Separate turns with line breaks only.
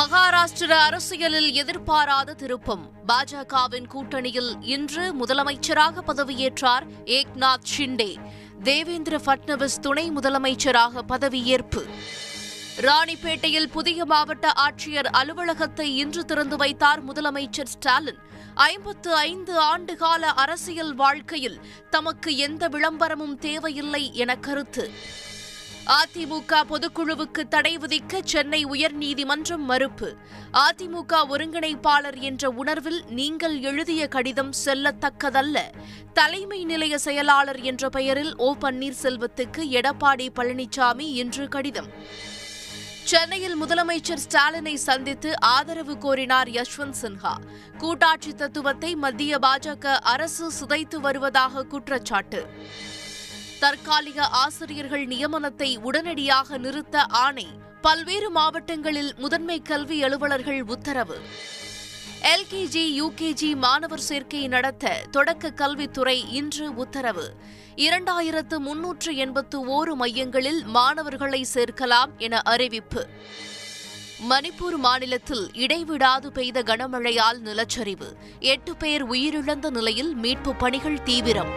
மகாராஷ்டிர அரசியலில் எதிர்பாராத திருப்பம். பாஜகவின் கூட்டணியில் இன்று முதலமைச்சராக பதவியேற்றார் ஏக்நாத் ஷிண்டே. தேவேந்திர பட்னவிஸ் துணை முதலமைச்சராக பதவியேற்பு. ராணிப்பேட்டையில் புதிய மாவட்ட ஆட்சியர் அலுவலகத்தை இன்று திறந்து வைத்தார் முதலமைச்சர் ஸ்டாலின். ஐம்பத்து ஐந்து ஆண்டுகால அரசியல் வாழ்க்கையில் தமக்கு எந்த விளம்பரமும் தேவையில்லை என கருத்து. அதிமுக பொதுக்குழுவுக்கு தடை விதிக்க சென்னை உயர்நீதிமன்றம் மறுப்பு. அதிமுக ஒருங்கிணைப்பாளர் என்ற உணர்வில் நீங்கள் எழுதிய கடிதம் செல்லத்தக்கதல்ல. தலைமை நிலைய செயலாளர் என்ற பெயரில் ஓ. பன்னீர்செல்வத்துக்கு எடப்பாடி பழனிசாமி இன்று கடிதம். சென்னையில் முதலமைச்சர் ஸ்டாலினை சந்தித்து ஆதரவு கோரினார் யஷ்வந்த் சின்ஹா. கூட்டாட்சி தத்துவத்தை மத்திய பாஜக அரசு சிதைத்து வருவதாக குற்றச்சாட்டு. தற்காலிக ஆசிரியர்கள் நியமனத்தை உடனடியாக நிறுத்த ஆணை. பல்வேறு மாவட்டங்களில் முதன்மை கல்வி அலுவலர்கள் உத்தரவு. எல்கேஜி யுகேஜி மாணவர் சேர்க்கை நடத்த தொடக்க கல்வித்துறை இன்று உத்தரவு. இரண்டாயிரத்து முன்னூற்று எண்பத்து ஓரு மையங்களில் மாணவர்களை சேர்க்கலாம் என அறிவிப்பு. மணிப்பூர் மாநிலத்தில் இடைவிடாது பெய்த கனமழையால் நிலச்சரிவு. எட்டு பேர் உயிரிழந்த நிலையில் மீட்புப் பணிகள் தீவிரம்.